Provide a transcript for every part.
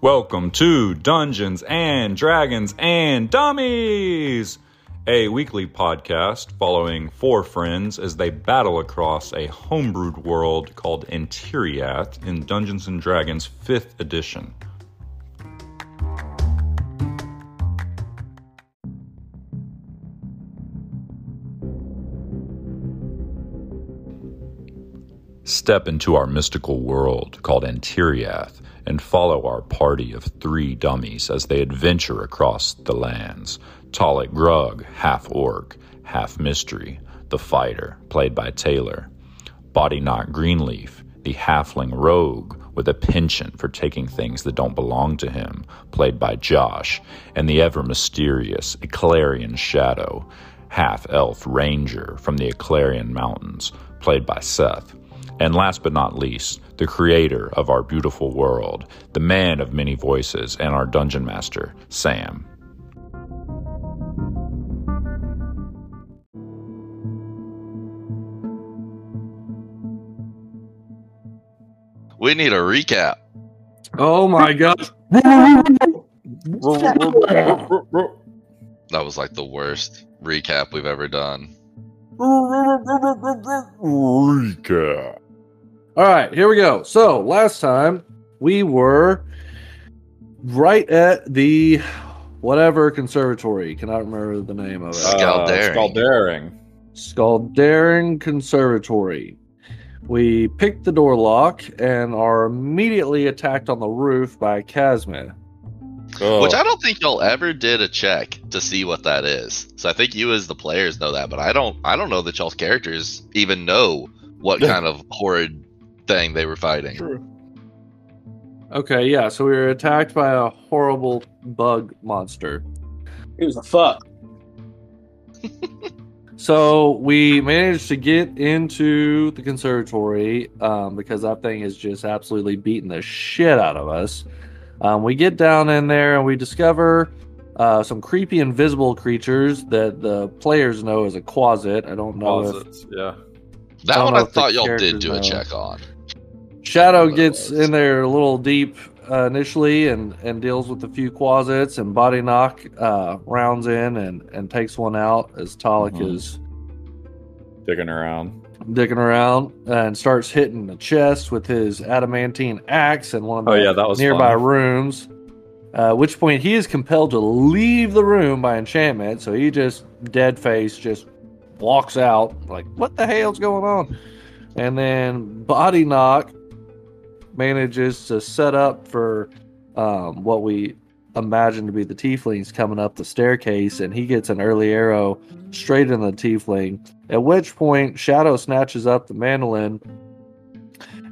Welcome to Dungeons and Dragons and Dummies, a weekly podcast following four friends as they battle across a homebrewed world called Antiriath in Dungeons and Dragons 5th edition. Step into our mystical world called Antiriath and follow our party of three dummies as they adventure across the lands. Talik Grug, half orc, half mystery, the fighter, played by Taylor. Body Knot Greenleaf, the halfling rogue with a penchant for taking things that don't belong to him, played by Josh, and the ever mysterious Eclarian Shadow, half elf ranger from the Eclarian Mountains, played by Seth. And last but not least, the creator of our beautiful world, the man of many voices, and our dungeon master, Sam. We need a recap. Oh my god. That was like the worst recap we've ever done. Recap. All right, here we go. So, last time we were right at the whatever conservatory. Cannot remember the name of it. Scaldaring. Uh, Scaldaring. Scaldaring Conservatory. We picked the door lock and are immediately attacked on the roof by Chasme. Oh, Which I don't think y'all ever did a check to see what that is. So I think you as the players know that, but I don't I don't know that y'all's characters even know what kind of horrid thing they were fighting. Okay, yeah, so we were attacked by a horrible bug monster. It was a fuck. So we managed to get into the conservatory um, because that thing is just absolutely beating the shit out of us. Um, we get down in there and we discover uh, some creepy invisible creatures that the players know as a closet. I don't know if yeah. That one know I thought y'all did characters do a know. check on. Shadow gets in there a little deep uh, initially and, and deals with a few quasits, and Body Knock uh, rounds in and, and takes one out as Talik Mhm. is Digging around. digging around and starts hitting the chest with his adamantine axe in one of the Oh, yeah, that was nearby fun. rooms. Uh, which point he is compelled to leave the room by enchantment, so he just dead face just walks out like, "What the hell's going on?" And then Body Knock manages to set up for um, what we imagine to be the tieflings coming up the staircase, and he gets an early arrow straight in the tiefling. At which point, Shadow snatches up the mandolin,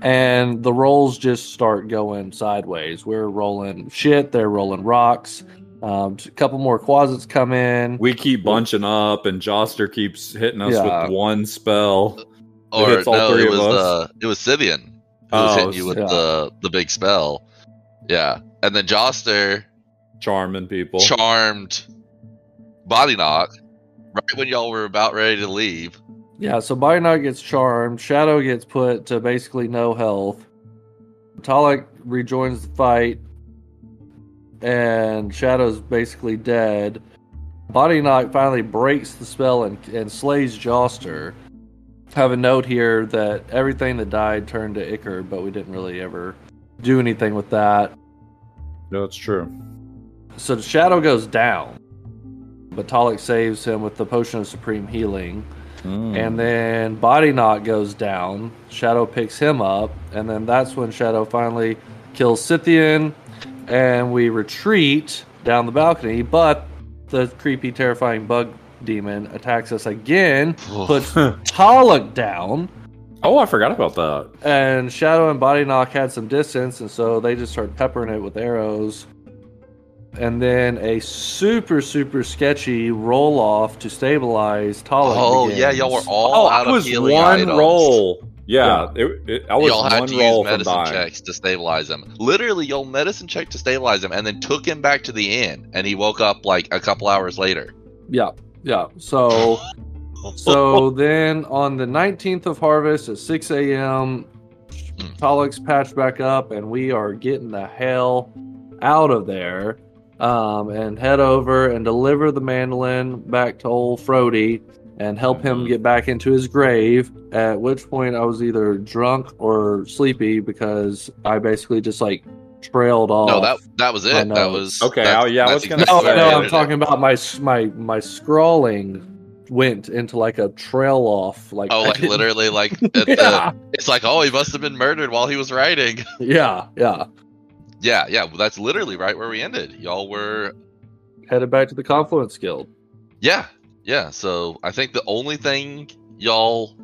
and the rolls just start going sideways. We're rolling shit, they're rolling rocks. Um, a couple more quasits come in. We keep bunching up, and Joster keeps hitting us Yeah. with one spell. Or hits all no, it was uh it was Sibian who was Oh, hitting you with yeah. the the big spell. Yeah. And then Joster Charming people. charmed body knock right when y'all were about ready to leave. Yeah, so Body Knock gets charmed. Shadow gets put to basically no health. Talik rejoins the fight, and Shadow's basically dead. Body Knock finally breaks the spell and, and slays Joster. Have a note here that everything that died turned to ichor, but we didn't really ever do anything with that. no, it's true. So the Shadow goes down, but Talik saves him with the potion of supreme healing. Mm. And then Body Knot goes down. Shadow picks him up, and then that's when Shadow finally kills Scythian, and we retreat down the balcony. But the creepy, terrifying bug demon attacks us again, puts Talik down, oh, I forgot about that. and Shadow and Body Knock had some distance, and so they just start peppering it with arrows. And then a super, super sketchy roll off to stabilize Talik. Oh yeah, y'all were oh, all oh, out of was healing one items. roll. Yeah, It, it, I was y'all had one to use roll from medicine checks to stabilize him. Literally, y'all medicine check to stabilize him, and then took him back to the inn, and he woke up like a couple hours later. Yeah, yeah. So, so then on the 19th of harvest at 6 a.m., Mm. Patched back up, and we are getting the hell out of there um, and head over and deliver the mandolin back to old Frody and help him Mhm. get back into his grave. At which point I was either drunk or sleepy because I basically just like trailed off. No, that that was it. That was Okay, that's- oh, yeah, I was gonna no, exactly say- no, I'm talking is. about my my my scrawling went into like a trail off. Like Oh, like literally, like at the, it's like, oh, he must have been murdered while he was writing. yeah, yeah. yeah, yeah, well, that's literally right where we ended. Y'all were, Headed back to the Confluence Guild. yeah, yeah. So I think the only thing y'all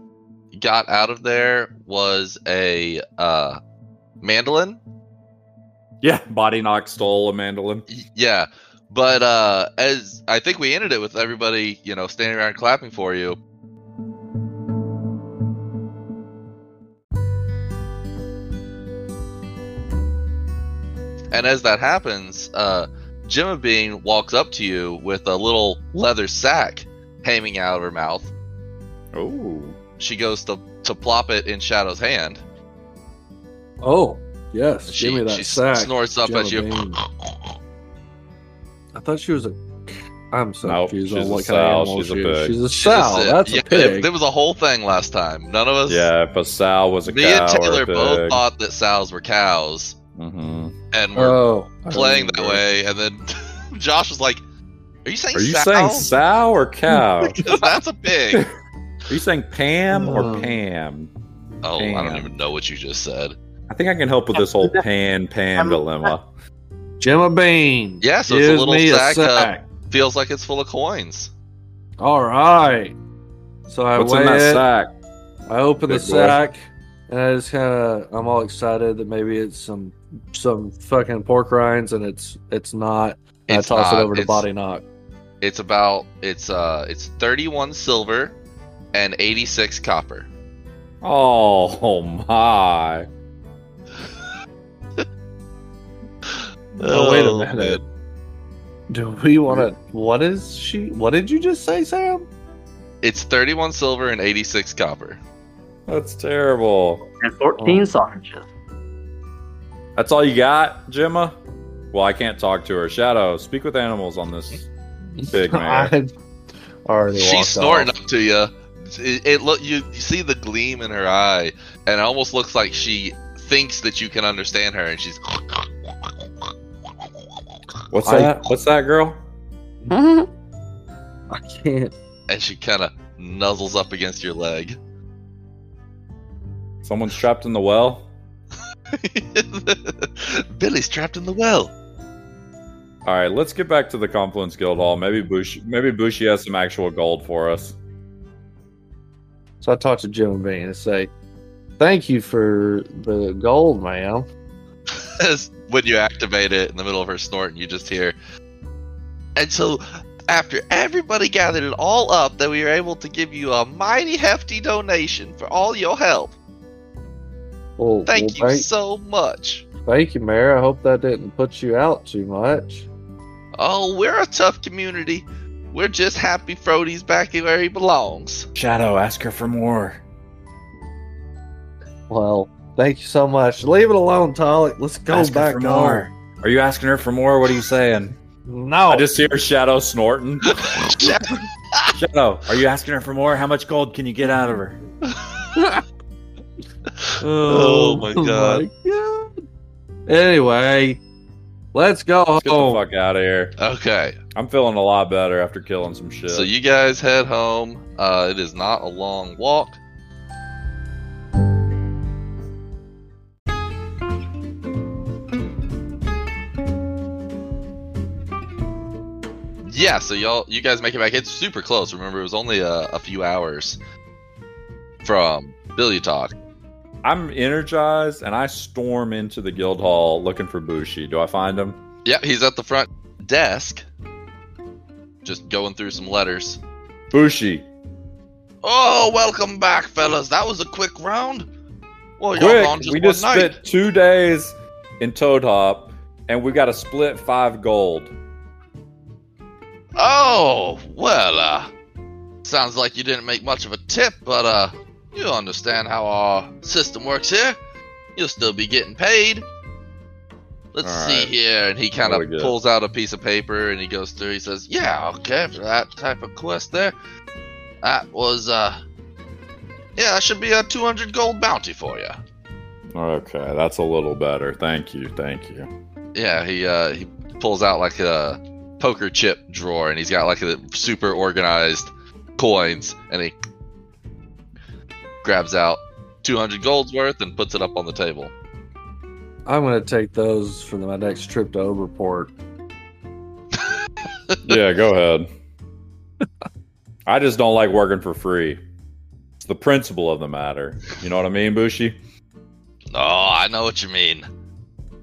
got out of there was a uh, mandolin. Yeah, Body Knock stole a mandolin. Yeah, but uh, as I think we ended it with everybody, you know, standing around clapping for you. And as that happens, uh, Gemma Bean walks up to you with a little leather sack hanging out of her mouth. Oh. She goes to to plop it in Shadow's hand. Oh, yes. She, Give me that she s- sack. snorts up at you. Gemma I thought she was a. I'm so Nope, confused she's on a what kind of animal she's a she is. pig. She's a She's sow. a- That's yeah, a pig. There was a whole thing last time. None of us. Yeah, if a sow was a Me cow and Taylor or a both thought that sows were cows, hmm and we're oh, playing that way. And then Josh was like, "Are you saying Are you sow? saying sow or cow? 'Cause that's a pig." Are you saying Pam or Oh. Pam? Oh, I don't even know what you just said. I think I can help with this whole pan Pam dilemma. Gemma Bean. Yeah, so it's a gives little me sack, uh, sack. Feels like it's full of coins. All right. So I What's weigh in that it. sack? I open the boy. sack, and I just kind of I'm all excited that maybe it's some some fucking pork rinds, and it's it's not. And It's I toss not. it over to Body Knock. It's about it's uh it's 31 silver and 86 copper. Oh my! Oh, wait a Oh, minute. Do we want to? What is she? What did you just say, Sam? It's 31 silver and 86 copper. That's terrible. and 14 Oh. sausages. That's all you got, Gemma? Well, I can't talk to her. Shadow, speak with animals on this big man. Already She's snorting off. up to you. It, it look you, you see the gleam in her eye, and it almost looks like she thinks that you can understand her, and she's What's I- that? What's that, girl? I can't. and she kind of nuzzles up against your leg. Someone's trapped in the well. Billy's trapped in the well. All right, let's get back to the Confluence Guild Hall. Maybe Bush, maybe Bushi has some actual gold for us. So I talked to Gemma Bean and say, "Thank you for the gold, ma'am." As when you activate it in the middle of her snorting, you just hear. And so, after everybody gathered it all up, that we were able to give you a mighty hefty donation for all your help. Oh, well, Thank well, you Thank, so much. thank you, Mayor. I hope that didn't put you out too much. Oh, we're a tough community. We're just happy Frody's back where he belongs. Shadow, ask her for more. Well, thank you so much. Leave it alone, Talik. Let's go ask back her for home. more. Are you asking her for more? What are you saying? No, I just hear Shadow snorting. Shadow, are you asking her for more? How much gold can you get out of her? Oh my God. God. Anyway, let's go Let's get the home. fuck out of here. okay, I'm feeling a lot better after killing some shit. so you guys head home. Uh, it is not a long walk. Yeah, so y'all, you guys make it back. It's super close. Remember, it was only a, a few hours from Billy Talk. I'm energized and I storm into the guild hall looking for Bushi. Do I find him? Yep, he's at the front desk, just going through some letters. Bushi, Oh, welcome back, fellas. That was a quick round. Well, y'all quick! just We just night. spent two days in Toadhop and we got to split five gold. Oh, well, uh, sounds like you didn't make much of a tip, but, uh, you understand how our system works here. You'll still be getting paid. let's All see right. here. And he kind of pulls out a piece of paper and he goes through. He says, "Yeah, okay, for that type of quest there, that was uh, yeah, that should be a 200 gold bounty for you." Okay, that's a little better. Thank you, thank you. Yeah, he uh he pulls out like a poker chip drawer and he's got like a super organized coins and he grabs out 200 gold's worth and puts it up on the table. I'm gonna take those for my next trip to Overport. Yeah, go ahead. I just don't like working for free. It's the principle of the matter. You know what I mean, Bushi? Oh, I know what you mean.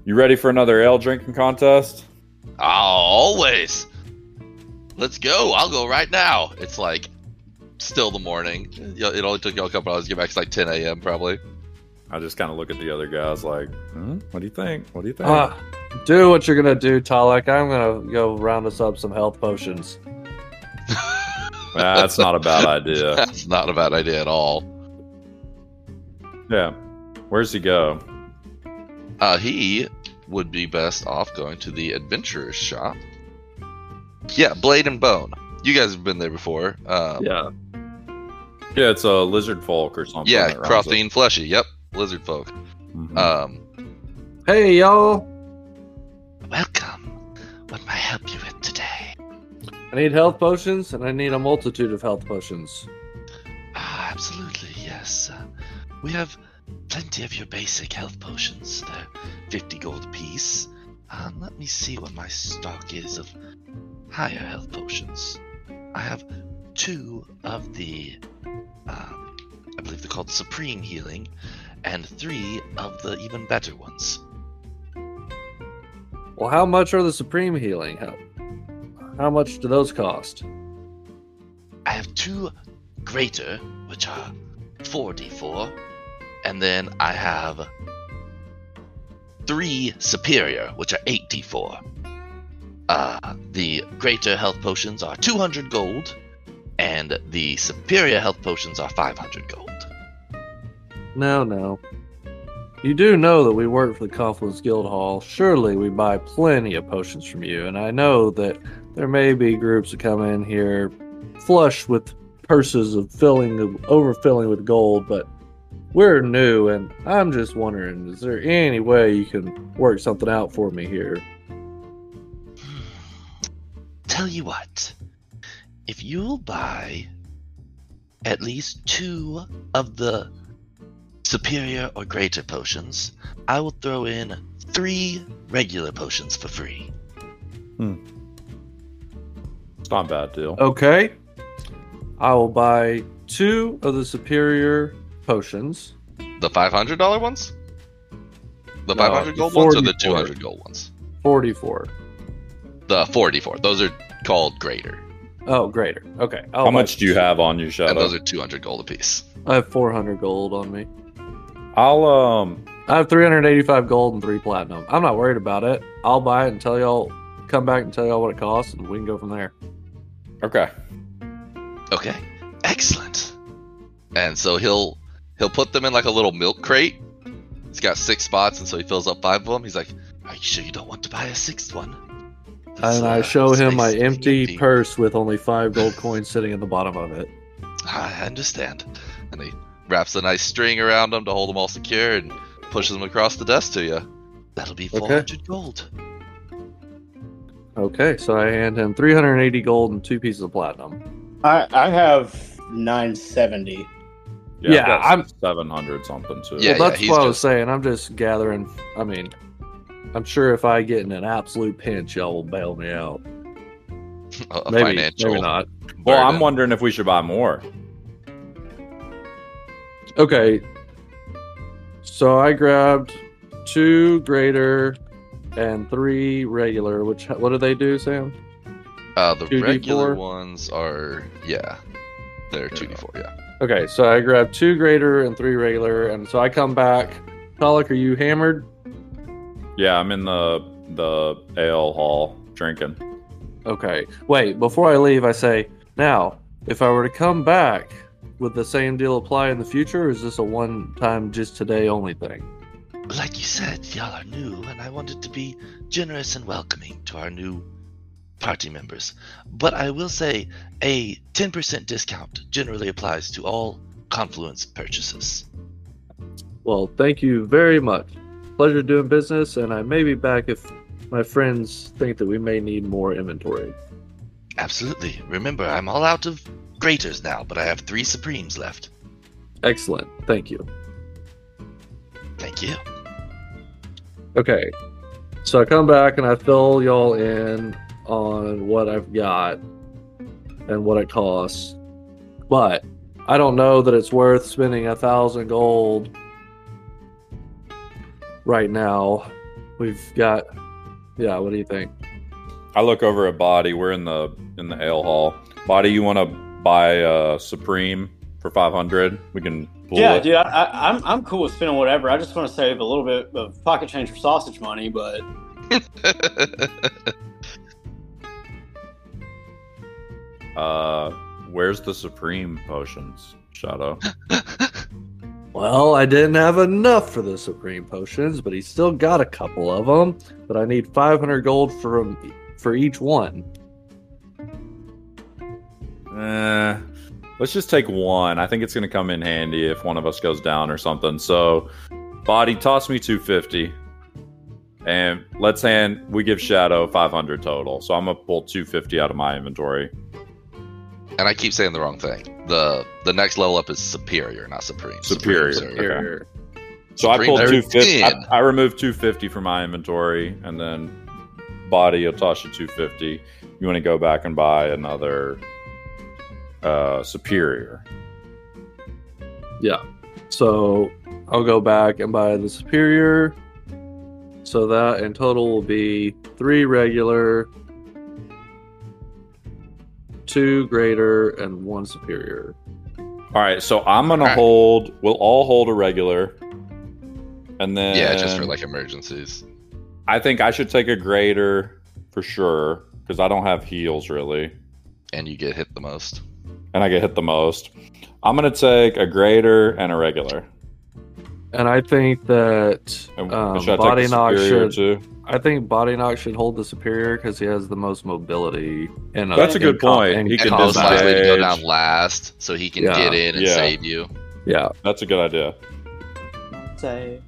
You ready for another ale drinking contest? Oh, always. Let's go. I'll go right now. It's like still the morning. It only took y'all a couple hours to get back. It's like 10 a.m. probably. I just kind of look at the other guys like, hmm? what do you think? What do you think? Ah, do what you're gonna do, Talik. I'm gonna go round us up some health potions. That's not a bad idea. That's not a bad idea at all. Yeah. Where's he go? Uh, he would be best off going to the adventurer's shop. Yeah, Blade and Bone. You guys have been there before. Um, Yeah. Yeah, it's a lizard folk or something. yeah, that runs it. Fleshy. Yep, lizard folk. Mhm. Um, Hey, y'all. welcome. What may I help you with today? I need health potions, and I need a multitude of health potions. Ah, absolutely, yes. Uh, we have plenty of your basic health potions. They're 50 gold apiece. And let me see what my stock is of higher health potions. I have two of the, um, I believe they're called Supreme Healing, and three of the even better ones. Well, how much are the supreme healing? How, how much do those cost? I have two greater, which are 4d4, and then I have three superior, which are 8d4. Uh, the greater health potions are 200 gold, and the superior health potions are 500 gold. No, no. You do know that we work for the Confluence Guild Hall. Surely we buy plenty of potions from you, and I know that there may be groups that come in here flush with purses of filling, overfilling with gold, but we're new, and I'm just wondering, is there any way you can work something out for me here? Tell you what, if you'll buy at least two of the superior or greater potions, I will throw in three regular potions for free. Hmm. It's not a bad deal. Okay. I will buy two of the superior potions. The $500 ones? The No, 500 the gold ones or the 200 gold ones? 44. The 44. Those are called greater. Oh, greater. Okay. I'll How buy much do you have on you, And those are 200 gold apiece. I have 400 gold on me. I'll um I have 385 gold and 3 platinum. I'm not worried about it. I'll buy it and tell y'all, come back and tell y'all what it costs, and we can go from there. okay. Okay. Excellent. And so he'll he'll put them in like a little milk crate. He's got six spots, and so he fills up five of them. He's like, "Are you sure you don't want to buy a sixth one?" This, And I uh, show him my empty empty." purse with only 5 gold coins sitting in the bottom of it. I understand. And he wraps a nice string around them to hold them all secure and pushes them across the desk to you. That'll be Okay. 400 gold. Okay, so I hand him 380 gold and 2 pieces of platinum. I I have 970. Yeah, I've I'm- seven hundred something too. Yeah, well, that's he's what I was just- saying. I'm just gathering. I mean, I'm sure if I get in an absolute pinch, y'all will bail me out. A, a Maybe, financial. maybe not. Well, I'm wondering if we should buy more. Okay. So I grabbed two greater and three regular. Which what do they do, Sam? Uh, the 2d4? regular ones are yeah, they're two d four. Yeah. Okay, so I grabbed two greater and three regular, and so I come back. Pollock, are you hammered? Yeah, I'm in the the ale hall drinking. Okay. Wait, before I leave, I say, now, if I were to come back, would the same deal apply in the future, or is this a one time, just today only thing? like you said, y'all are new, and I wanted to be generous and welcoming to our new party members. But I will say a 10% discount generally applies to all Confluence purchases. Well, thank you very much. Pleasure doing business, and I may be back if my friends think that we may need more inventory. Absolutely. Remember, I'm all out of graters now, but I have three Supremes left. Excellent. Thank you. Thank you. Okay. So I come back and I fill y'all in on what I've got and what it costs. But I don't know that it's worth spending a thousand gold right now. We've got yeah, what do you think? I look over at Body. We're in the in the ale hall. Body, you want to buy a Supreme for five hundred? We can. Pull yeah, it. dude, I, I, I'm I'm cool with spending whatever. I just want to save a little bit of pocket change for sausage money, but Uh, where's the Supreme potions, Shadow? Well, I didn't have enough for the supreme potions, but he still got a couple of them. But I need 500 gold for for each one. Eh, let's just take one. I think it's going to come in handy if one of us goes down or something. So, Body, toss me two fifty, and let's hand. We give Shadow five hundred total. So I'm gonna pull two fifty out of my inventory. And I keep saying the wrong thing. The the next level up is superior, not supreme. Superior. Supremes are- Here. So I pulled two fifty. I. I removed two fifty from my inventory, and then body Otasha two fifty. You want to go back and buy another uh, superior? Yeah. So I'll go back and buy the superior. So that in total will be three regular, two greater, and one superior. All right. So I'm gonna Alright. hold. We'll all hold a regular, and then Yeah, just for like emergencies. I think I should take a greater for sure because I don't have heals really, And you get hit the most. and I get hit the most. I'm gonna take a greater and a regular. And I think that And um, should I body knock superior should. too? I think body knock should hold the superior because he has the most mobility. And uh, That's a in good com- point. in He can combat. most likely to go down last, so he can Yeah. get in and Yeah. save you. Yeah. That's a good idea. say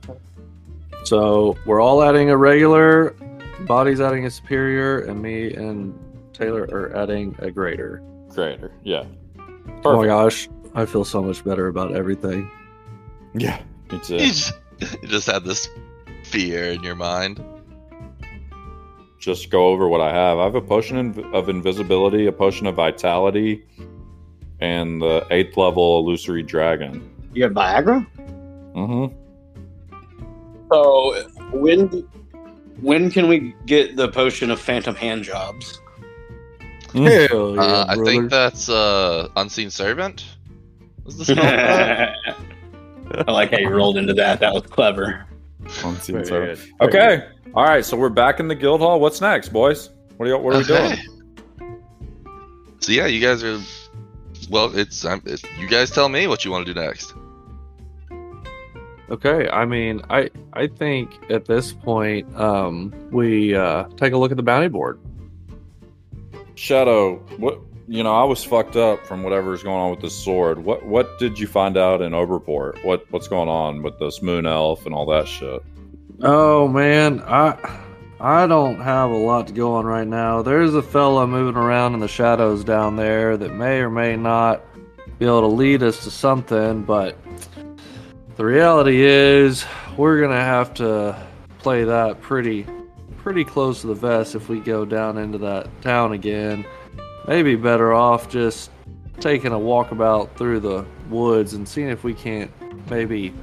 So we're all adding a regular, body's adding a superior, and me and Taylor are adding a greater. Greater. Yeah. Oh my gosh, I feel so much better about everything. Yeah. Me too. You, just, you just had this fear in your mind. Just go over what I have. I have a potion of invisibility, a potion of vitality, and the eighth level illusory dragon. you have Viagra. Mm-hmm. So when when can we get the potion of phantom hand jobs? Hell yeah, uh, I think that's uh, Unseen Servant. Was the spell? I like how you rolled into that. That was clever. Very Okay. good. Okay. All right. So we're back in the guild hall. What's next, boys? What are you, What are we doing? So yeah, you guys are. Well, it's, it's you guys tell me what you want to do next. Okay, I mean, I I think at this point, um, we uh, take a look at the bounty board. Shadow. What? You know, I was fucked up from whatever's going on with this sword. What? What did you find out in Overport? What? What's going on with this moon elf and all that shit? Oh man, I I don't have a lot to go on right now. There's a fella moving around in the shadows down there that may or may not be able to lead us to something, but the reality is we're gonna have to play that pretty pretty close to the vest if we go down into that town again. Maybe better off just taking a walkabout through the woods and seeing if we can't maybe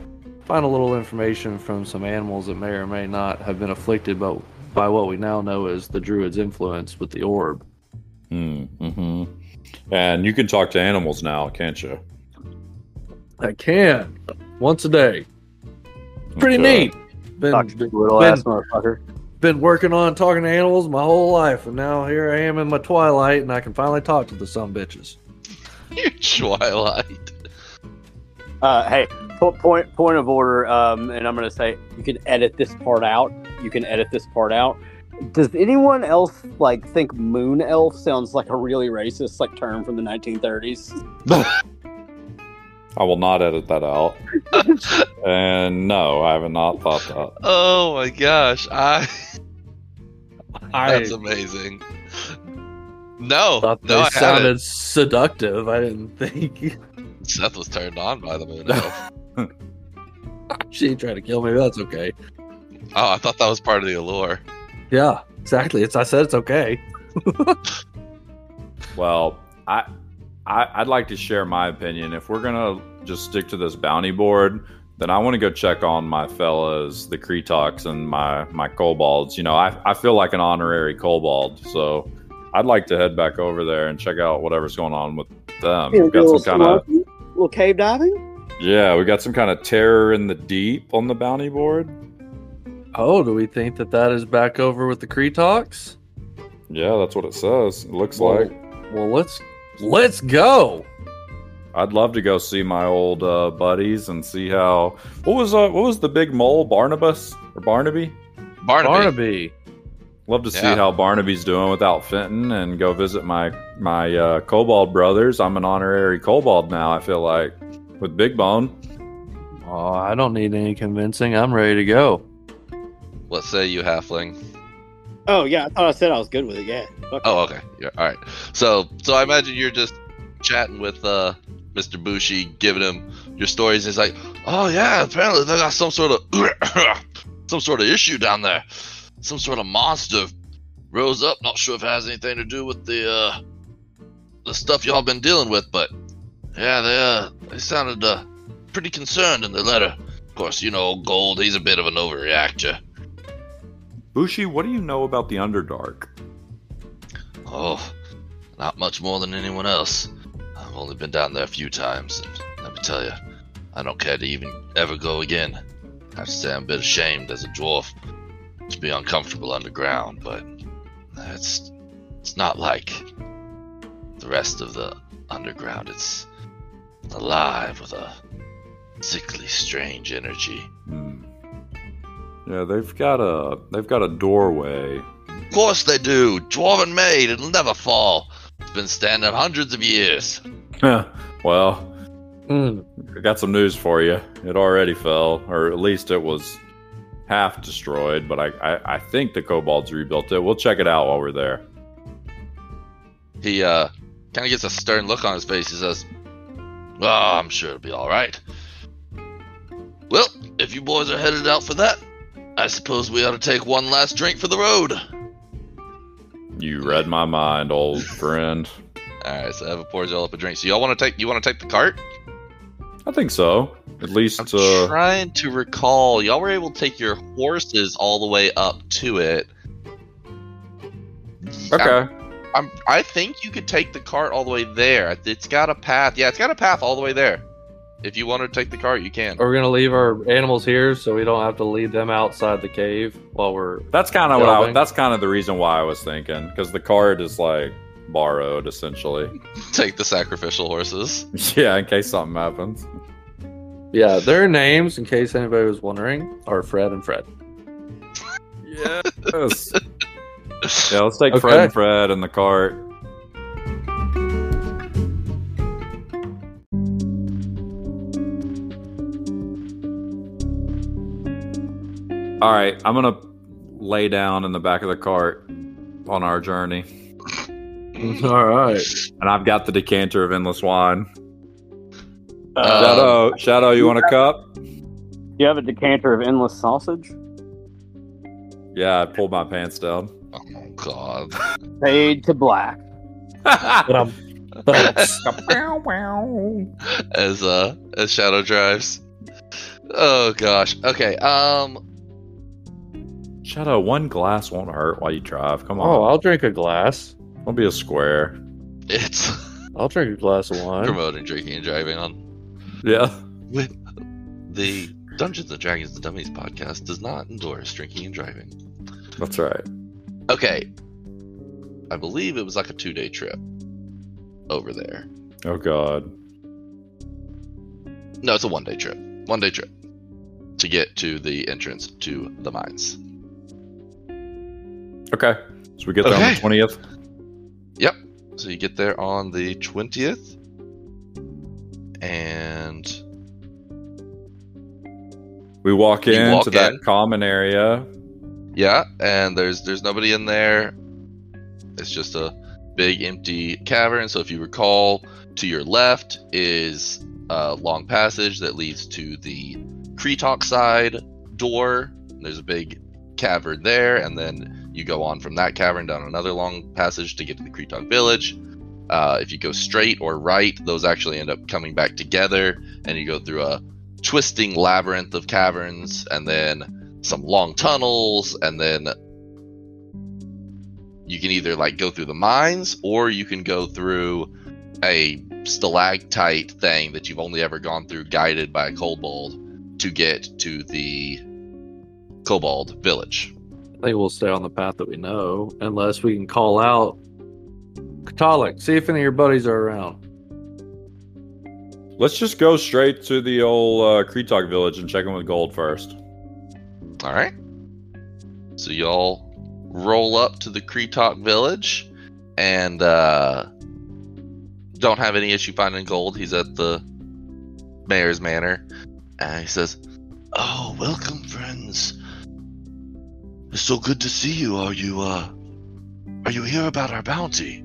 find a little information from some animals that may or may not have been afflicted by, by what we now know as the druid's influence with the orb. Hmm. Mm-hmm. And you can talk to animals now, can't you? I can once a day. Pretty Okay. neat. Been, Fuck, been, little been- ass motherfucker. been working on talking to animals my whole life, and now here I am in my twilight, and I can finally talk to the some bitches. Your Twilight. Uh, hey, point point of order, um, and I'm going to say you can edit this part out. You can edit this part out. Does anyone else like think moon elf sounds like a really racist like term from the 1930s? I will not edit that out. and no, I have not thought that. Oh my gosh, I I that's amazing. No, thought they no, I sounded haven't. seductive. I didn't think Seth was turned on by the moon elf. she tried to kill me. But that's okay. oh, I thought that was part of the allure. Yeah, exactly. It's I said it's okay. Well, I, I I'd like to share my opinion. If we're gonna just stick to this bounty board, then I want to go check on my fellas, the Kretoks and my my kobolds. You know, I I feel like an honorary kobold, so I'd like to head back over there and check out whatever's going on with them. We've got some kind of little cave diving. yeah, we got some kind of terror in the deep on the bounty board. Oh, do we think that that is back over with the Kretoks? Yeah, that's what it says. It looks Well- like. Well, let's let's go. I'd love to go see my old uh, buddies and see how. What was uh, what was the big mole Barnabas or Barnaby? Barnaby. Barnaby. Love to see Yeah. how Barnaby's doing without Fenton and go visit my my uh, Kobold brothers. I'm an honorary Kobold now. I feel like with Big Bone. Oh, I don't need any convincing. I'm ready to go. What say you, halfling? Oh yeah, I thought I said I was good with it. Yeah. Fuck Oh, okay. Yeah, all right. So, so I imagine you're just chatting with uh, Mr. Bushi, giving him your stories. And he's like, "Oh yeah, apparently they got some sort of some sort of issue down there. Some sort of monster rose up. Not sure if it has anything to do with the uh, the stuff y'all been dealing with, but yeah, they uh, they sounded uh, pretty concerned in the letter. Of course, you know, Gold. He's a bit of an overreactor. Bushi, what do you know about the Underdark? Oh, not much more than anyone else. I've only been down there a few times, and let me tell you, I don't care to even ever go again. I have to say I'm a bit ashamed as a dwarf to be uncomfortable underground, but it's it's not like the rest of the underground. It's alive with a sickly, strange energy. Hmm. Yeah, they've got a they've got a doorway. Of course they do. Dwarven made. It'll never fall. It's been standing hundreds of years. Yeah. Well, Mm. I got some news for you. It already fell, or at least it was half destroyed. But I, I, I think the kobolds rebuilt it. We'll check it out while we're there. He uh kind of gets a stern look on his face. He says, "Oh, I'm sure it'll be all right." Well, if you boys are headed out for that, I suppose we ought to take one last drink for the road. You read my mind, old friend. All right, so Eva pours y'all up a drink. So y'all want to take? You want to take the cart? I think so. At least, I'm uh, trying to recall. Y'all were able to take your horses all the way up to it. okay. I'm, I think you could take the cart all the way there. It's got a path. Yeah, it's got a path all the way there. If you want to take the cart, you can. Are we gonna leave our animals here so we don't have to leave them outside the cave while we're? That's kind of what I. That's kind of the reason why I was thinking because the cart is like borrowed essentially. Take the sacrificial horses. yeah, in case something happens. Yeah, their names, in case anybody was wondering, are Fred and Fred. Yes. yeah, let's take Okay. Fred and Fred in the cart. All right, I'm gonna lay down in the back of the cart on our journey, All right. and I've got the decanter of endless wine. Uh, Shadow, Shadow, you want a cup? you have a decanter of endless sausage. Yeah, I pulled my pants down. Oh god. Fade to black. But I'm. But as uh as Shadow drives. Oh gosh. Okay. Um Shadow, one glass won't hurt while you drive. Come on. oh, I'll drink a glass. don't be a square. it's I'll drink a glass of wine. promoting drinking and driving on Yeah. with the Dungeons and Dragons the Dummies podcast does not endorse drinking and driving. That's right. Okay. I believe it was like a two day trip over there. Oh God. No, it's a one day trip. One day trip to get to the entrance to the mines. Okay. So we get there on the twentieth. Yep. So you get there on the 20th. And We walk into walk that in. common area. yeah, and there's there's nobody in there. It's just a big empty cavern. So if you recall, to your left is a long passage that leads to the Kretok side door. There's a big cavern there, and then you go on from that cavern down another long passage to get to the Kretok village. Uh, if you go straight or right, those actually end up coming back together, and you go through a twisting labyrinth of caverns, and then some long tunnels, and then you can either like go through the mines, or you can go through a stalactite thing that you've only ever gone through guided by a kobold to get to the kobold village. I think we'll stay on the path that we know, unless we can call out Katalik. See if any of your buddies are around. Let's just go straight to the old uh, Kretok village and check in with Gold first. All right. So y'all roll up to the Kretok village and uh, don't have any issue finding gold. He's at the mayor's manor. And he says, Oh, welcome, friends. It's so good to see you. Are you, uh, are you here about our bounty?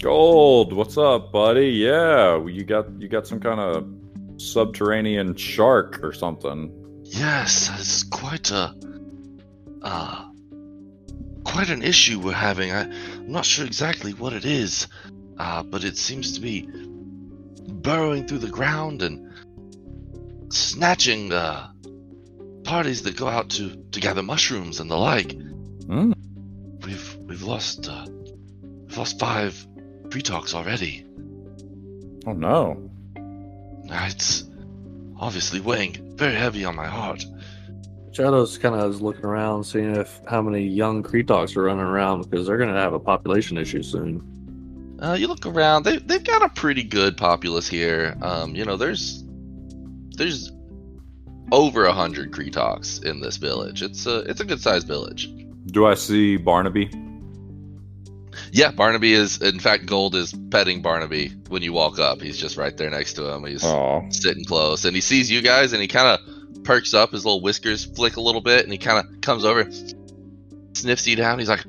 Gold, what's up, buddy? Yeah, you got you got some kind of subterranean shark or something. Yes, it's quite a, uh, quite an issue we're having. I, I'm not sure exactly what it is, uh, but it seems to be burrowing through the ground and snatching uh, parties that go out to, to gather mushrooms and the like. Hmm. We've we've lost uh, we've lost five Kretoks already. Oh no. It's obviously weighing very heavy on my heart. Shadows kind of is looking around, seeing if how many young Kretoks are running around because they're going to have a population issue soon. Uh, you look around; they they've got a pretty good populace here. Um, you know, there's there's over a hundred Kretoks in this village. It's a it's a good sized village. Do I see Barnaby? Yeah, Barnaby is in fact Gold is petting Barnaby when you walk up. He's just right there next to him. He's Oh, sitting close, and he sees you guys, and he kind of perks up. His little whiskers flick a little bit, and he kind of comes over, sniffs you down. He's like,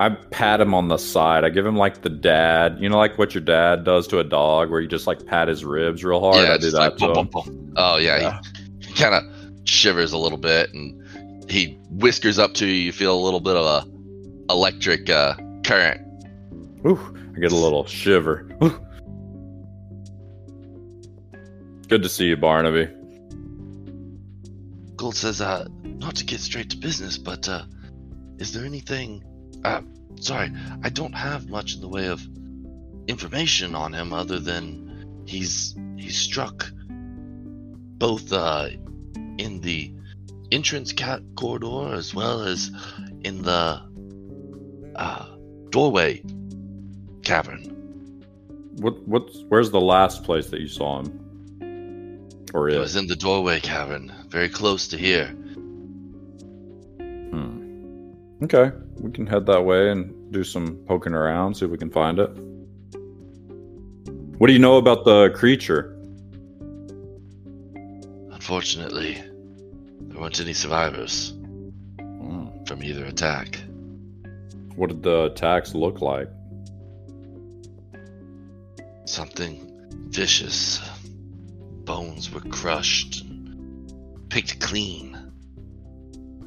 I pat him on the side. I give him like the dad, you know, like what your dad does to a dog, where you just like pat his ribs real hard. Yeah, I do that like, to boom, him. boom, boom. Oh yeah, Yeah. he, kind of shivers a little bit, and he whiskers up to you. You feel a little bit of a electric uh, current. Ooh, I get a little shiver. Ooh. Good to see you, Barnaby. Gold says, uh, not to get straight to business, but uh, is there anything? Uh, sorry, I don't have much in the way of information on him other than he's he's struck both uh, in the entrance cat corridor as well as in the uh, doorway cavern. What? What's? Where's the last place that you saw him? Or It is? was in the doorway cavern, very close to here. Hmm. Okay, we can head that way and do some poking around, see if we can find it. What do you know about the creature? Unfortunately, there weren't any survivors Hmm. from either attack. What did the attacks look like? Something vicious. Bones were crushed and picked clean.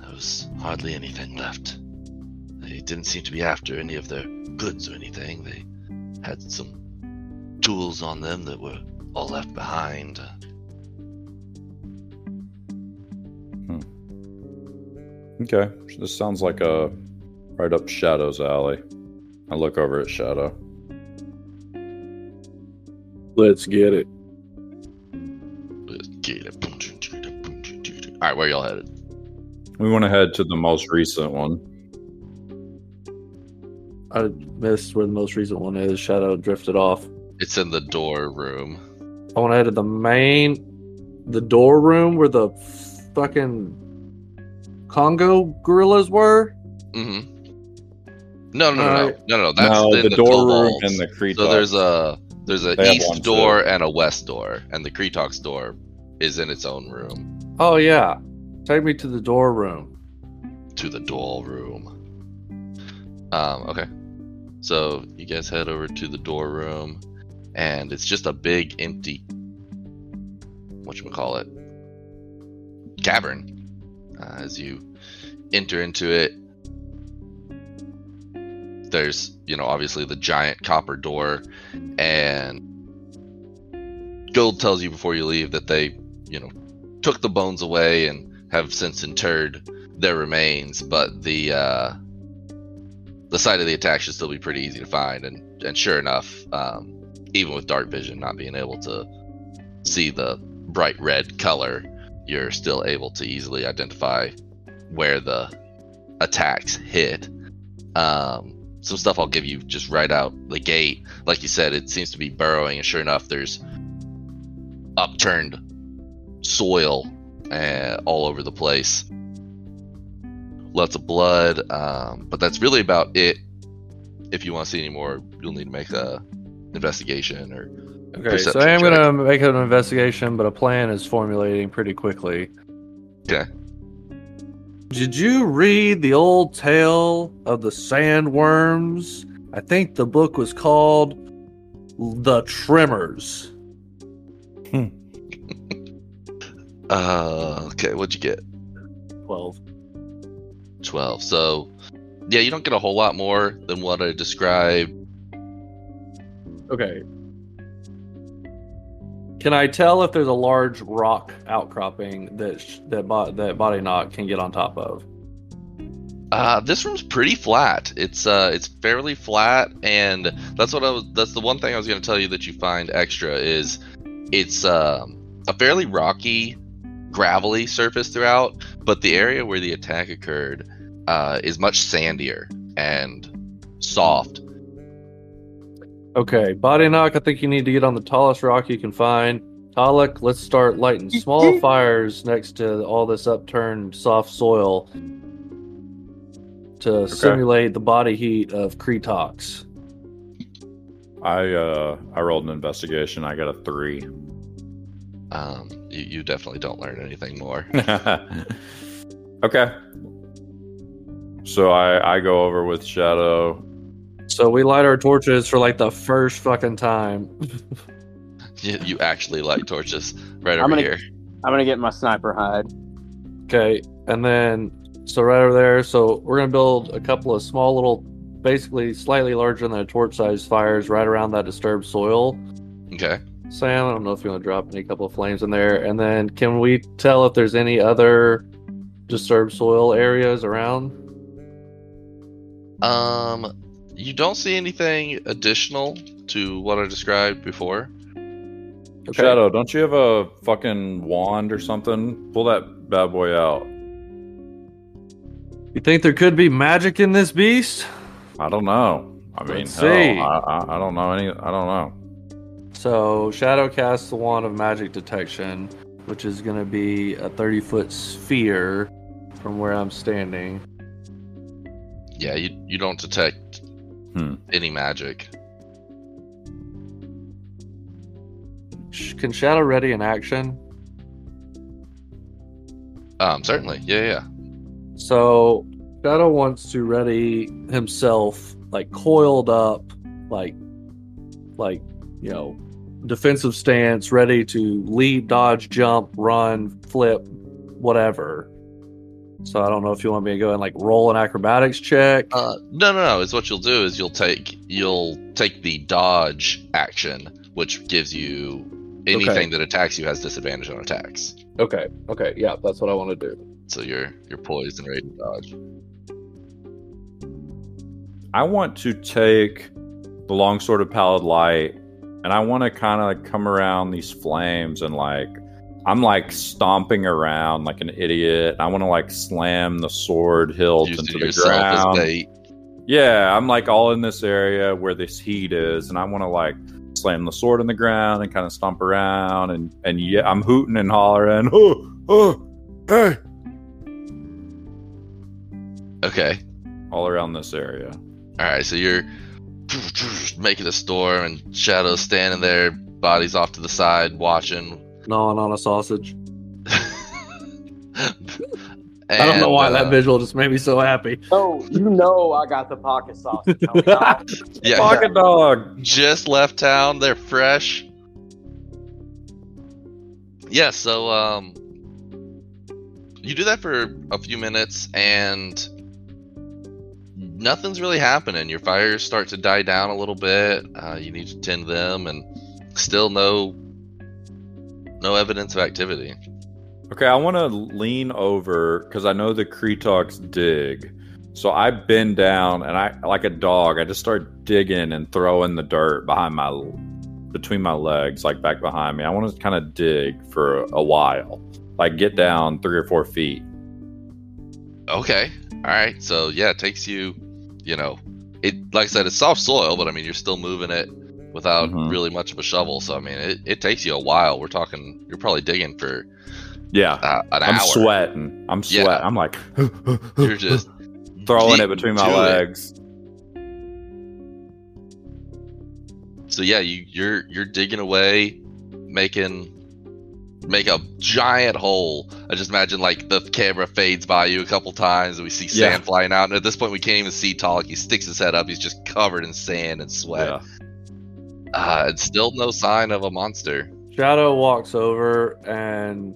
There was hardly anything left. They didn't seem to be after any of their goods or anything. They had some tools on them that were all left behind. Okay, this sounds like a right up Shadow's alley. I look over at Shadow. Let's get it. Let's get it. Alright, where y'all headed? We want to head to the most recent one. I missed where the most recent one is. Shadow drifted off. It's in the door room. I want to head to the main, the door room where the fucking Congo gorillas were. Mm-hmm. No, no, no, no, no, no. That's no, in the, door room kobolds. and the Kree. So there's a there's a They east door too. and a west door, and the Kretoks door is in its own room. Oh yeah, take me to the door room. To the door room. Um. Okay. So you guys head over to the door room, and it's just a big empty. What you call it? Cavern. Uh, as you enter into it, there's you know obviously the giant copper door, and Gold tells you before you leave that they you know took the bones away and have since interred their remains, but the uh, the site of the attack should still be pretty easy to find. And and sure enough, um, even with dark vision not being able to see the bright red color, you're still able to easily identify where the attacks hit. Um, some stuff I'll give you just right out the gate. Like you said, it seems to be burrowing, and sure enough, there's upturned soil uh, all over the place. Lots of blood, um, but that's really about it. If you want to see any more, you'll need to make a investigation or Okay, so I am check. gonna make an investigation, but a plan is formulating pretty quickly. Okay. Did you read the old tale of the sandworms? I think the book was called The Tremors. Hmm. uh, okay. What'd you get? Twelve. 12. So, yeah, you don't get a whole lot more than what I described. Okay. Can I tell if there's a large rock outcropping that sh- that bo- that body knock can get on top of? Uh, this room's pretty flat. It's uh, it's fairly flat, and that's what I was. That's the one thing I was going to tell you that you find extra is it's um, a fairly rocky, gravelly surface throughout, but the area where the attack occurred uh, is much sandier and soft. Okay, body knock. I think you need to get on the tallest rock you can find. Talik, let's start lighting small fires next to all this upturned soft soil to simulate the body heat of Kretoks. I uh I rolled an investigation. I got a three. Um, you, you definitely don't learn anything more. okay. So I I go over with Shadow. So we light our torches for like the first fucking time. you, you actually light torches right I'm over gonna- here. I'm gonna get my sniper hide. Okay, and then so right over there, so we're gonna build a couple of small little, basically slightly larger than a torch size fires right around that disturbed soil. Okay. Sam, I don't know if you want to drop any couple of flames in there, and then can we tell if there's any other disturbed soil areas around? Um, you don't see anything additional to what I described before. Okay. Shadow, don't you have a fucking wand or something? Pull that bad boy out. You think there could be magic in this beast? I don't know. I mean, Let's hell, see. I, I, I don't know any. I don't know. So Shadow casts the wand of magic detection, which is going to be a 30 foot sphere from where I'm standing. Yeah, you you don't detect Hmm. any magic. Can Shadow ready in action? Um, certainly. Yeah, yeah. So Shadow wants to ready himself like coiled up, like like you know, defensive stance, ready to lead, dodge, jump, run, flip, whatever. So I don't know if you want me to go and like roll an acrobatics check. Uh, no, no, no. Is what you'll do is you'll take you'll take the dodge action, which gives you anything that attacks you has disadvantage on attacks. Okay, okay, yeah, that's what I want to do. So you're you're poised and ready to dodge. I want to take the longsword of pallid light, and I want to kind of come around these flames and like I'm like stomping around like an idiot. I want to like slam the sword hilt Using into the ground. Yeah, I'm like all in this area where this heat is, and I want to like slam the sword in the ground and kind of stomp around and and yeah, I'm hooting and hollering. Oh, oh, hey! Okay. All around this area. All right. So you're making a storm, and Shadow's standing there, bodies off to the side, watching. Gnawing on a sausage. And, I don't know why uh, that visual just made me so happy. Oh, you know I got the pocket sausage. homie. Now, Yeah, Pocket dog. just left town. They're fresh. Yeah, so um you do that for a few minutes and nothing's really happening. Your fires start to die down a little bit. Uh, you need to tend them and still no no evidence of activity. Okay, I want to lean over because I know the Kretoks dig. So I bend down and I, like a dog, I just start digging and throwing the dirt behind my, between my legs, like back behind me. I want to kind of dig for a while, like get down three or four feet. Okay. All right. So yeah, it takes you, you know, it like I said, it's soft soil, but I mean, you're still moving it without Mhm. really much of a shovel. So I mean, it, it takes you a while. We're talking, you're probably digging for Yeah, uh, an I'm hour. sweating. I'm Yeah. sweating. I'm like You're just throwing it between my to it. legs. So yeah, you you're you're digging away, making make a giant hole. I just imagine like the camera fades by you a couple times and we see Yeah. sand flying out. And at this point, we can't even see Talik. He sticks his head up. He's just covered in sand and sweat. Yeah. Uh, it's still no sign of a monster. Shadow walks over and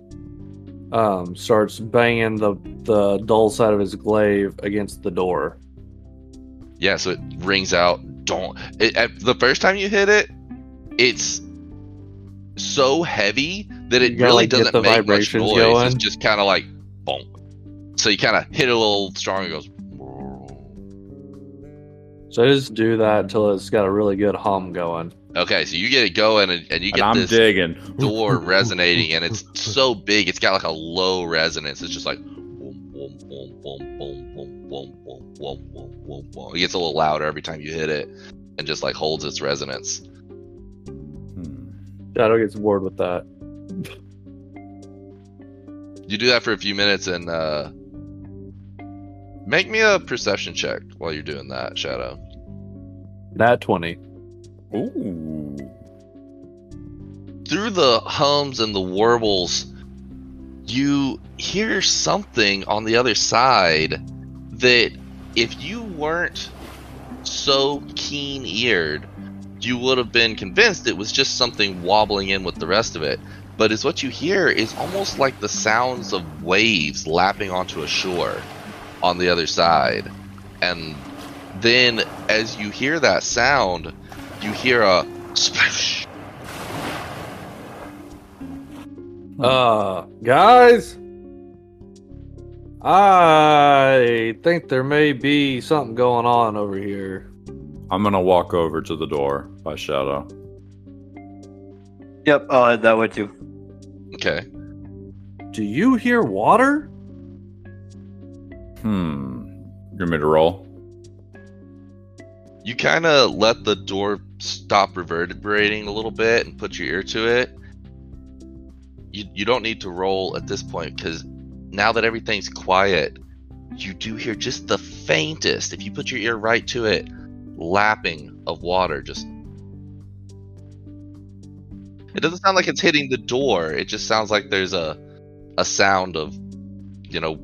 um, starts banging the the dull side of his glaive against the door. Yeah, so it rings out. Don't. It, at the first time you hit it, it's so heavy that it gotta, really like, doesn't the make much noise. going. It's just kind of like boom. So you kind of hit it a little stronger. It goes. So I just do that until it's got a really good hum going. Okay, so you get it going, and, and you And get I'm this digging. door resonating, and it's so big, it's got like a low resonance. It's just like boom, boom, boom, boom, boom, boom, boom, boom, boom, boom, boom, boom. It gets a little louder every time you hit it, and just like holds its resonance. Hmm. Shadow gets bored with that. You do that for a few minutes, and uh, make me a perception check while you're doing that, Shadow. Nat twenty. Ooh. through the hums and the warbles, you hear something on the other side that if you weren't so keen eared, you would have been convinced it was just something wobbling in with the rest of it. But is what you hear is almost like the sounds of waves lapping onto a shore on the other side. And then as you hear that sound, you hear a splash Uh, guys, I think there may be something going on over here. I'm gonna walk over to the door by Shadow. Yep, I'll head that way too. Okay. Do you hear water? Hmm. You want me to roll? You kind of let the door stop reverberating a little bit and put your ear to it. You, you don't need to roll at this point because now that everything's quiet, you do hear just the faintest, if you put your ear right to it, lapping of water. Just. It doesn't sound like it's hitting the door. It just sounds like there's a, a sound of, you know,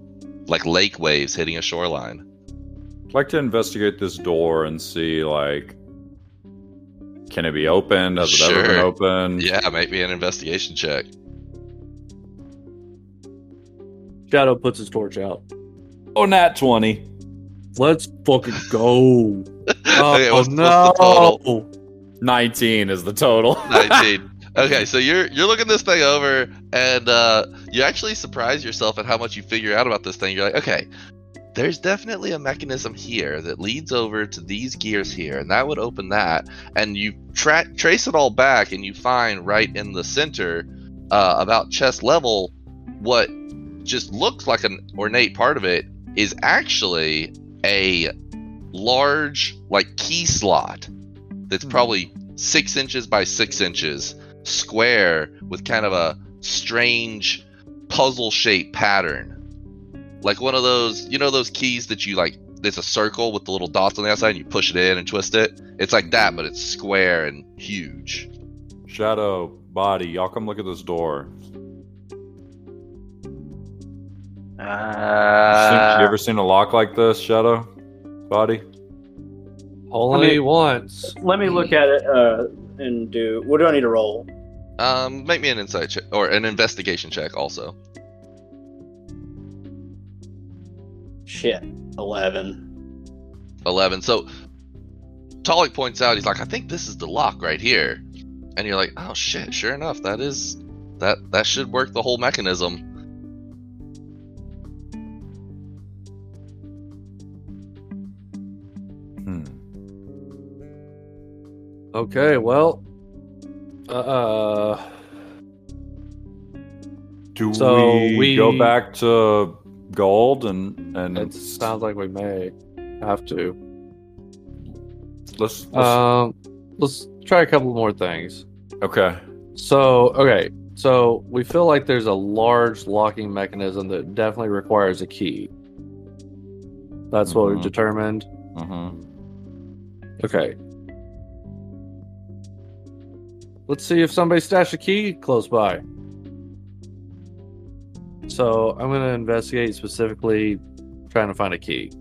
like lake waves hitting a shoreline. I'd like to investigate this door and see like can it be opened? Has it ever been Sure. opened? Yeah, make me an investigation check. Shadow puts his torch out. Oh, nat twenty. Let's fucking go. Oh okay, what's, no. what's the total? Nineteen is the total. 19. Okay, so you're you're looking this thing over, and uh, you actually surprise yourself at how much you figure out about this thing. You're like, okay, there's definitely a mechanism here that leads over to these gears here, and that would open that. And you tra- trace it all back, and you find right in the center, uh, about chest level, what just looks like an ornate part of it is actually a large like key slot that's Hmm. probably six inches by six inches, square with kind of a strange puzzle shaped pattern. Like one of those, you know, those keys that you like, there's a circle with the little dots on the outside and you push it in and twist it? It's like that, but it's square and huge. Shadow, body, y'all come look at this door. You seen- you ever seen a lock like this, Shadow? Body? Only I mean- once. Let me look at it uh, and do. What do I need to roll? Um, make me an insight check or an investigation check also. Shit, eleven. 11. So Talik points out, he's like, I think this is the lock right here. And you're like, oh shit, sure enough, that is that that should work the whole mechanism. Hmm. Okay, well, uh, Do So we, we- go back to gold and and it sounds like we may have to. let's, let's Um, let's try a couple more things. okay. So, okay, so we feel like there's a large locking mechanism that definitely requires a key. That's what we've Mhm. determined. Mm-hmm. Okay. Let's see if somebody stashed a key close by. So I'm going to investigate specifically trying to find a key.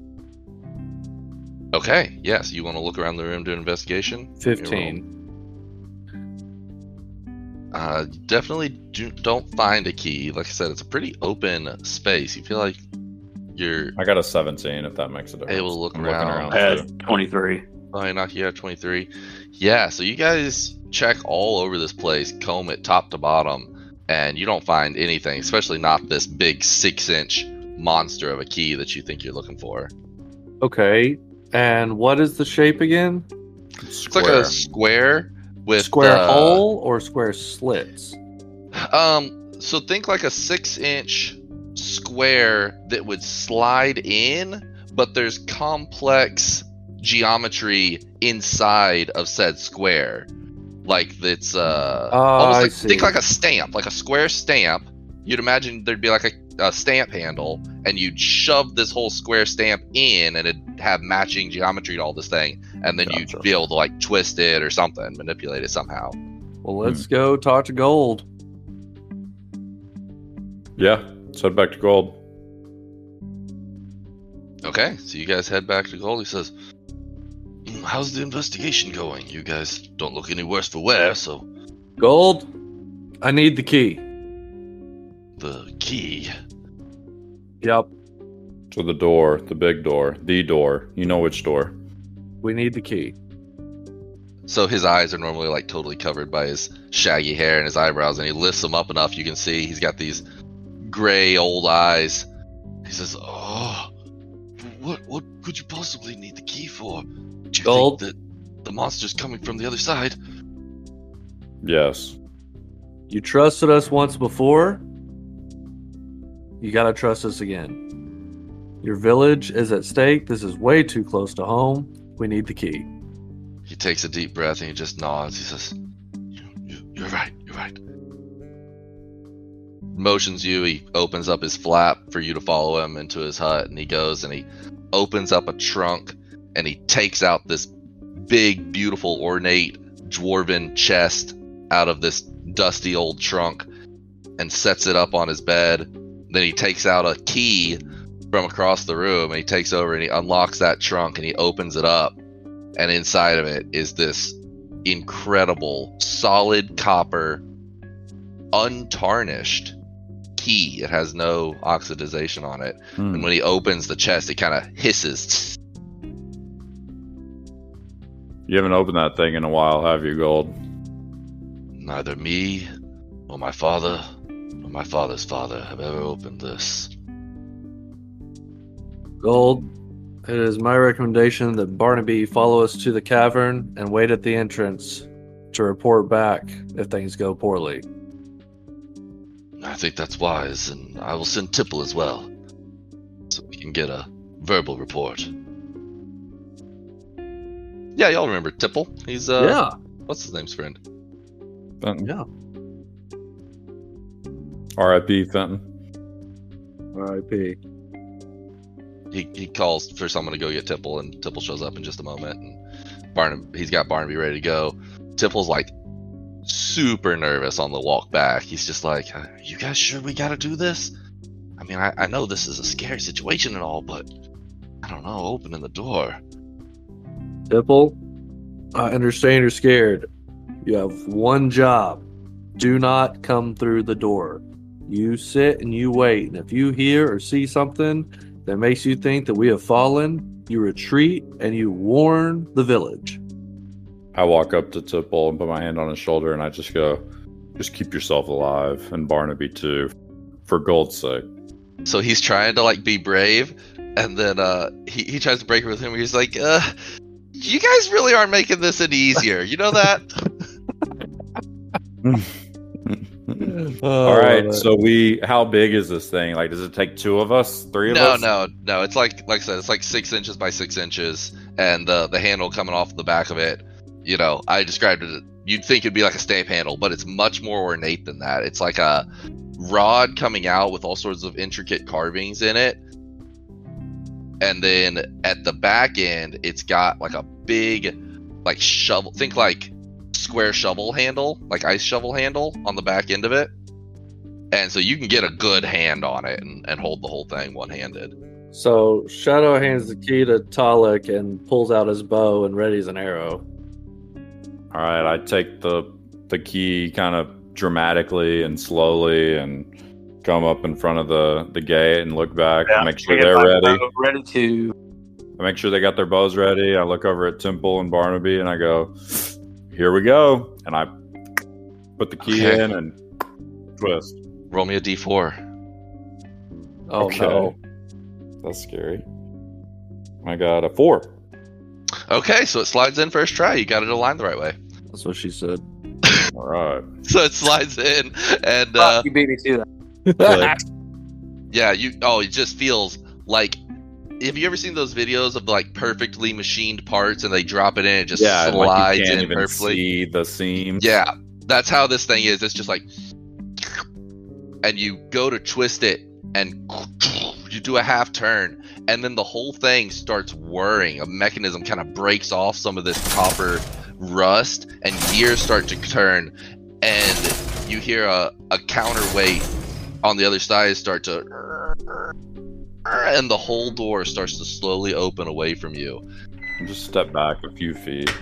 Okay, yes, you want to look around the room do an investigation? Give me a roll. 15. Uh, definitely do, don't find a key. Like I said, it's a pretty open space. You feel like you're I got a 17 if that makes a difference. Able to look I'm around. looking around too. twenty-three. probably knock you out 23. Yeah, so you guys check all over this place, comb it top to bottom, and you don't find anything, especially not this big six inch monster of a key that you think you're looking for. Okay. And what is the shape again? It's like a square with square uh, hole or square slits? Um, so think like a six inch square that would slide in, but there's complex geometry inside of said square. Like it's uh Oh, almost I like, see. think like a stamp, like a square stamp. You'd imagine there'd be like a, a stamp handle, and you'd shove this whole square stamp in, and it'd have matching geometry to all this thing, and then Gotcha. you'd be able to like twist it or something, manipulate it somehow. Well, let's go talk to Gold. Yeah, let's head back to gold. Okay, so you guys head back to Gold. He says, "Mm, "How's the investigation going? You guys don't look any worse for wear, so Gold, I need the key. The key." Yep, To the door, the big door, the door. You know which door. we need the key. So his eyes are normally like totally covered by his shaggy hair and his eyebrows, and he lifts them up enough you can see he's got these gray old eyes. He says, "Oh, what what could you possibly need the key for? Do you Gold. think that the monster's coming from the other side?" Yes. You trusted us once before. You gotta trust us again. Your village is at stake. This is way too close to home. We need the key. He takes a deep breath and he just nods. He says, you, you, You're right, you're right. Motions you, he opens up his flap for you to follow him into his hut, and he goes and he opens up a trunk and he takes out this big, beautiful, ornate dwarven chest out of this dusty old trunk and sets it up on his bed. Then he takes out a key from across the room and he takes over and he unlocks that trunk and he opens it up and inside of it is this incredible solid copper untarnished key it has no oxidization on it Hmm. and when he opens the chest it kind of hisses You haven't opened that thing in a while, have you, Gold? neither me nor my father my father's father have ever opened this Gold, it is my recommendation that Barnaby follow us to the cavern and wait at the entrance to report back if things go poorly. i think that's wise and i will send tipple as well so we can get a verbal report yeah y'all remember tipple he's uh yeah. What's his name's friend? Fenton. Yeah. R.I.P. Fenton. R.I.P. He, he calls for someone to go get Tipple, and Tipple shows up in just a moment. And Barnaby, he's got Barnaby ready to go. Tipple's like super nervous on the walk back. He's just like, "Are "You guys sure we got to do this? I mean, I, I know this is a scary situation and all, but I don't know. Opening the door. Tipple, I understand you're scared. You have one job. Do not come through the door. You sit and you wait. And if you hear or see something that makes you think that we have fallen, you retreat and you warn the village. I walk up to Tipple and put my hand on his shoulder and I just go, just keep yourself alive. And Barnaby too, for gold's sake. So he's trying to like be brave, and then uh, he he tries to break it with him. He's like, uh, "You guys really aren't making this any easier. You know that." Mm. All right, so we, how big is this thing? Like, does it take two of us, three of no, us? No, no, no. It's like like I said, it's like six inches by six inches, and the the handle coming off the back of it. You know, I described it. You'd think it'd be like a stamp handle, but it's much more ornate than that. It's like a rod coming out with all sorts of intricate carvings in it. And then at the back end, it's got like a big, like shovel. Think like square shovel handle, like ice shovel handle on the back end of it. And so you can get a good hand on it and, and hold the whole thing one handed. So Shadow hands the key to Talik and pulls out his bow and readies an arrow. All right, I take the the key kind of dramatically and slowly and come up in front of the the gate and look back, and make sure they're ready. Ready to. I make sure they got their bows ready. I look over at Temple and Barnaby and I go, "Here we go!" And I put the key Okay. in and twist. Roll me a d4. Oh Okay. no. That's scary. I got a four. Okay, so it slides in first try. You got it aligned the right way. That's what she said. All right. So it slides in, and uh, Fuck, you beat me to that. Yeah, you. Oh, it just feels like. Have you ever seen those videos of like perfectly machined parts, and they drop it in, it just yeah, and, like you can't in even perfectly? see the seams. Yeah, that's how this thing is. It's just like, and you go to twist it, and you do a half turn, and then the whole thing starts whirring. A mechanism kind of breaks off some of this copper rust, and gears start to turn, and you hear a, a counterweight on the other side start to, and the whole door starts to slowly open away from you. Just step back a few feet.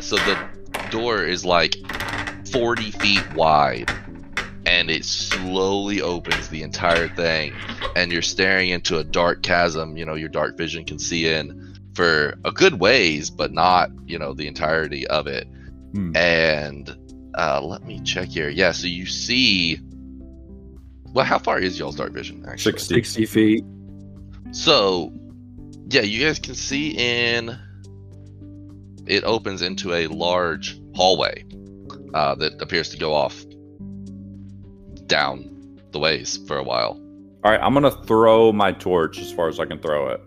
So the door is like 40 feet wide and it slowly opens the entire thing and you're staring into a dark chasm, you know, your dark vision can see in for a good ways, but not, you know, the entirety of it. Hmm. And uh, let me check here. Yeah, so you see. Well, how far is y'all's dark vision? Actually, 60. 60 feet. So, yeah, you guys can see in. It opens into a large hallway uh, that appears to go off down the ways for a while. All right, I'm gonna throw my torch as far as I can throw it.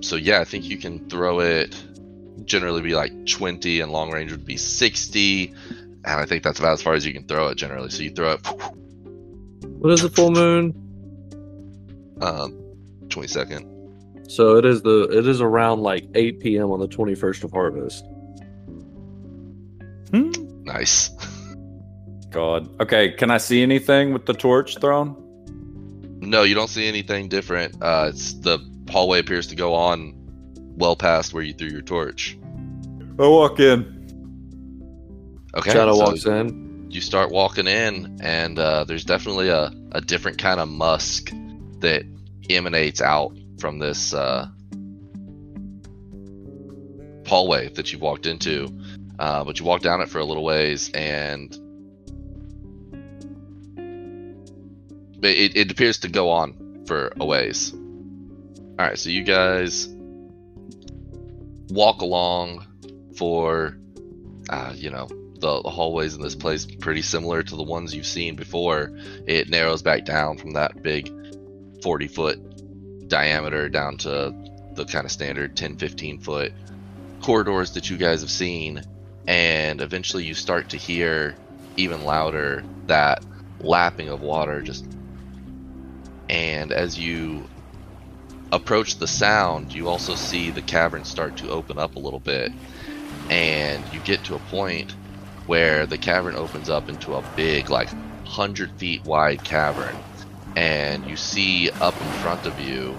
So, yeah, I think you can throw it. Generally, be like 20, and long range would be 60. And I think that's about as far as you can throw it generally. So, you throw it What is the full moon? Um, 22nd. So it is the it is around like 8 p.m. on the 21st of harvest. Hmm. Nice. God. Okay, can I see anything with the torch thrown? No, you don't see anything different. Uh, it's the hallway appears to go on well past where you threw your torch. I walk in. Okay, Shadow so walks in. you start walking in, and uh, there's definitely a, a different kind of musk that emanates out from this uh, hallway that you've walked into. Uh, but you walk down it for a little ways, and it, it appears to go on for a ways. All right, so you guys walk along for, uh, you know, the, the hallways in this place pretty similar to the ones you've seen before. It narrows back down from that big 40 foot diameter down to the kind of standard 10 15 foot corridors that you guys have seen. And eventually you start to hear even louder that lapping of water just and as you approach the sound you also see the cavern start to open up a little bit. And you get to a point where the cavern opens up into a big like 100 feet wide cavern and you see up in front of you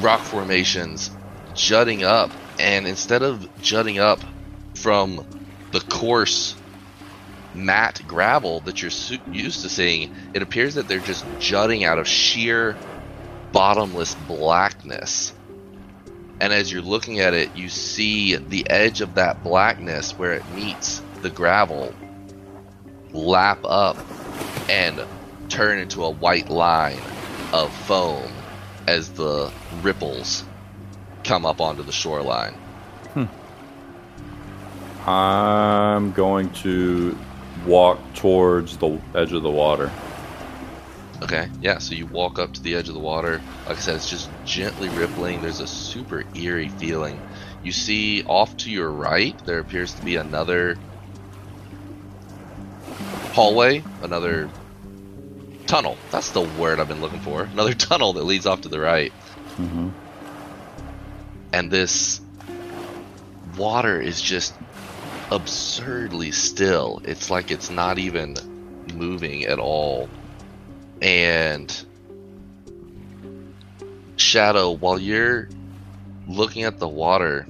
rock formations jutting up and instead of jutting up from the coarse matte gravel that you're used to seeing, it appears that they're just jutting out of sheer bottomless blackness. And as you're looking at it, you see the edge of that blackness where it meets the gravel lap up and turn into a white line of foam as the ripples come up onto the shoreline. Hmm. I'm going to walk towards the edge of the water. Okay, yeah, so you walk up to the edge of the water. Like I said, it's just gently rippling. There's a super eerie feeling. You see off to your right, there appears to be another hallway, another tunnel. That's the word I've been looking for. Another tunnel that leads off to the right. Mm-hmm. And this water is just absurdly still. It's like it's not even moving at all. And Shadow, while you're looking at the water,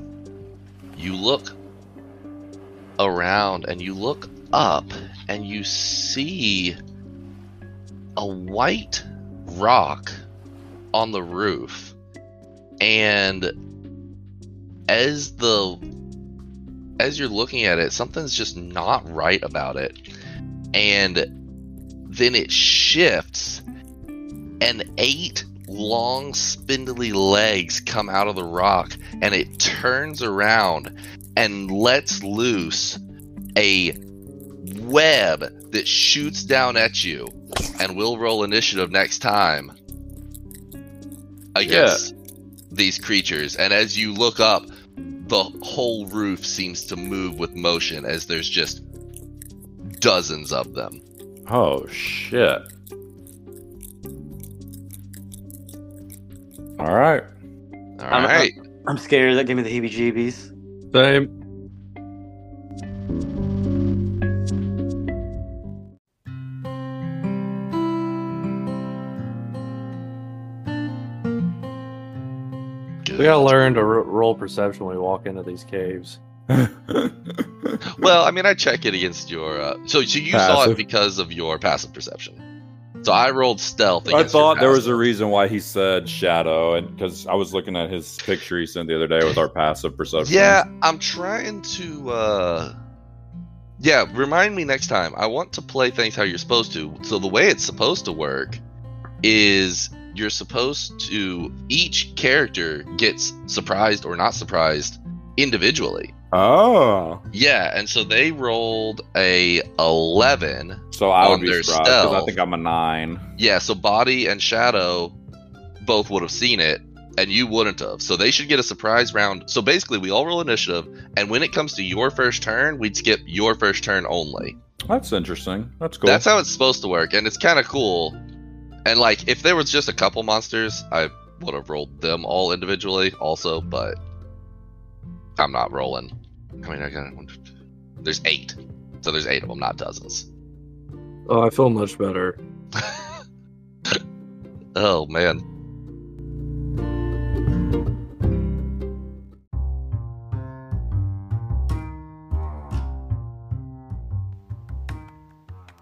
you look around and you look up and you see a white rock on the roof. And as the as you're looking at it, something's just not right about it. And then it shifts, and eight long, spindly legs come out of the rock, and it turns around and lets loose a web that shoots down at you. And we'll roll initiative next time against these creatures. And as you look up, the whole roof seems to move with motion as there's just dozens of them. Oh shit! All right. All I'm- right. I'm scared. That gave me the heebie-jeebies. Same. We gotta learn to ro- roll perception when we walk into these caves. Well, I mean, I check it against your. Uh, so, so you saw it because of your passive perception. So I rolled stealth. I Against your thought there was a reason why he said shadow, and because I was looking at his picture he sent the other day with our passive perception. Yeah, I'm trying to. uh Yeah, remind me next time. I want to play things how you're supposed to. So the way it's supposed to work is you're supposed to each character gets surprised or not surprised individually. Oh, Yeah, and so they rolled a 11. so I would be surprised because I think I'm a nine. Yeah, so Body and Shadow both would have seen it, and you wouldn't have. So they should get a surprise round. So basically, we all roll initiative, and when it comes to your first turn, we'd skip your first turn only. That's interesting. That's cool. That's how it's supposed to work, and it's kind of cool. And like, if there was just a couple monsters, I would have rolled them all individually, also. But I'm not rolling. I mean, I got there's eight, so there's eight of them, not dozens. Oh, I feel much better. Oh man.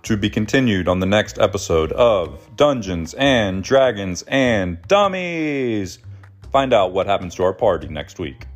To be continued on the next episode of Dungeons and Dragons and Dummies. Find out what happens to our party next week.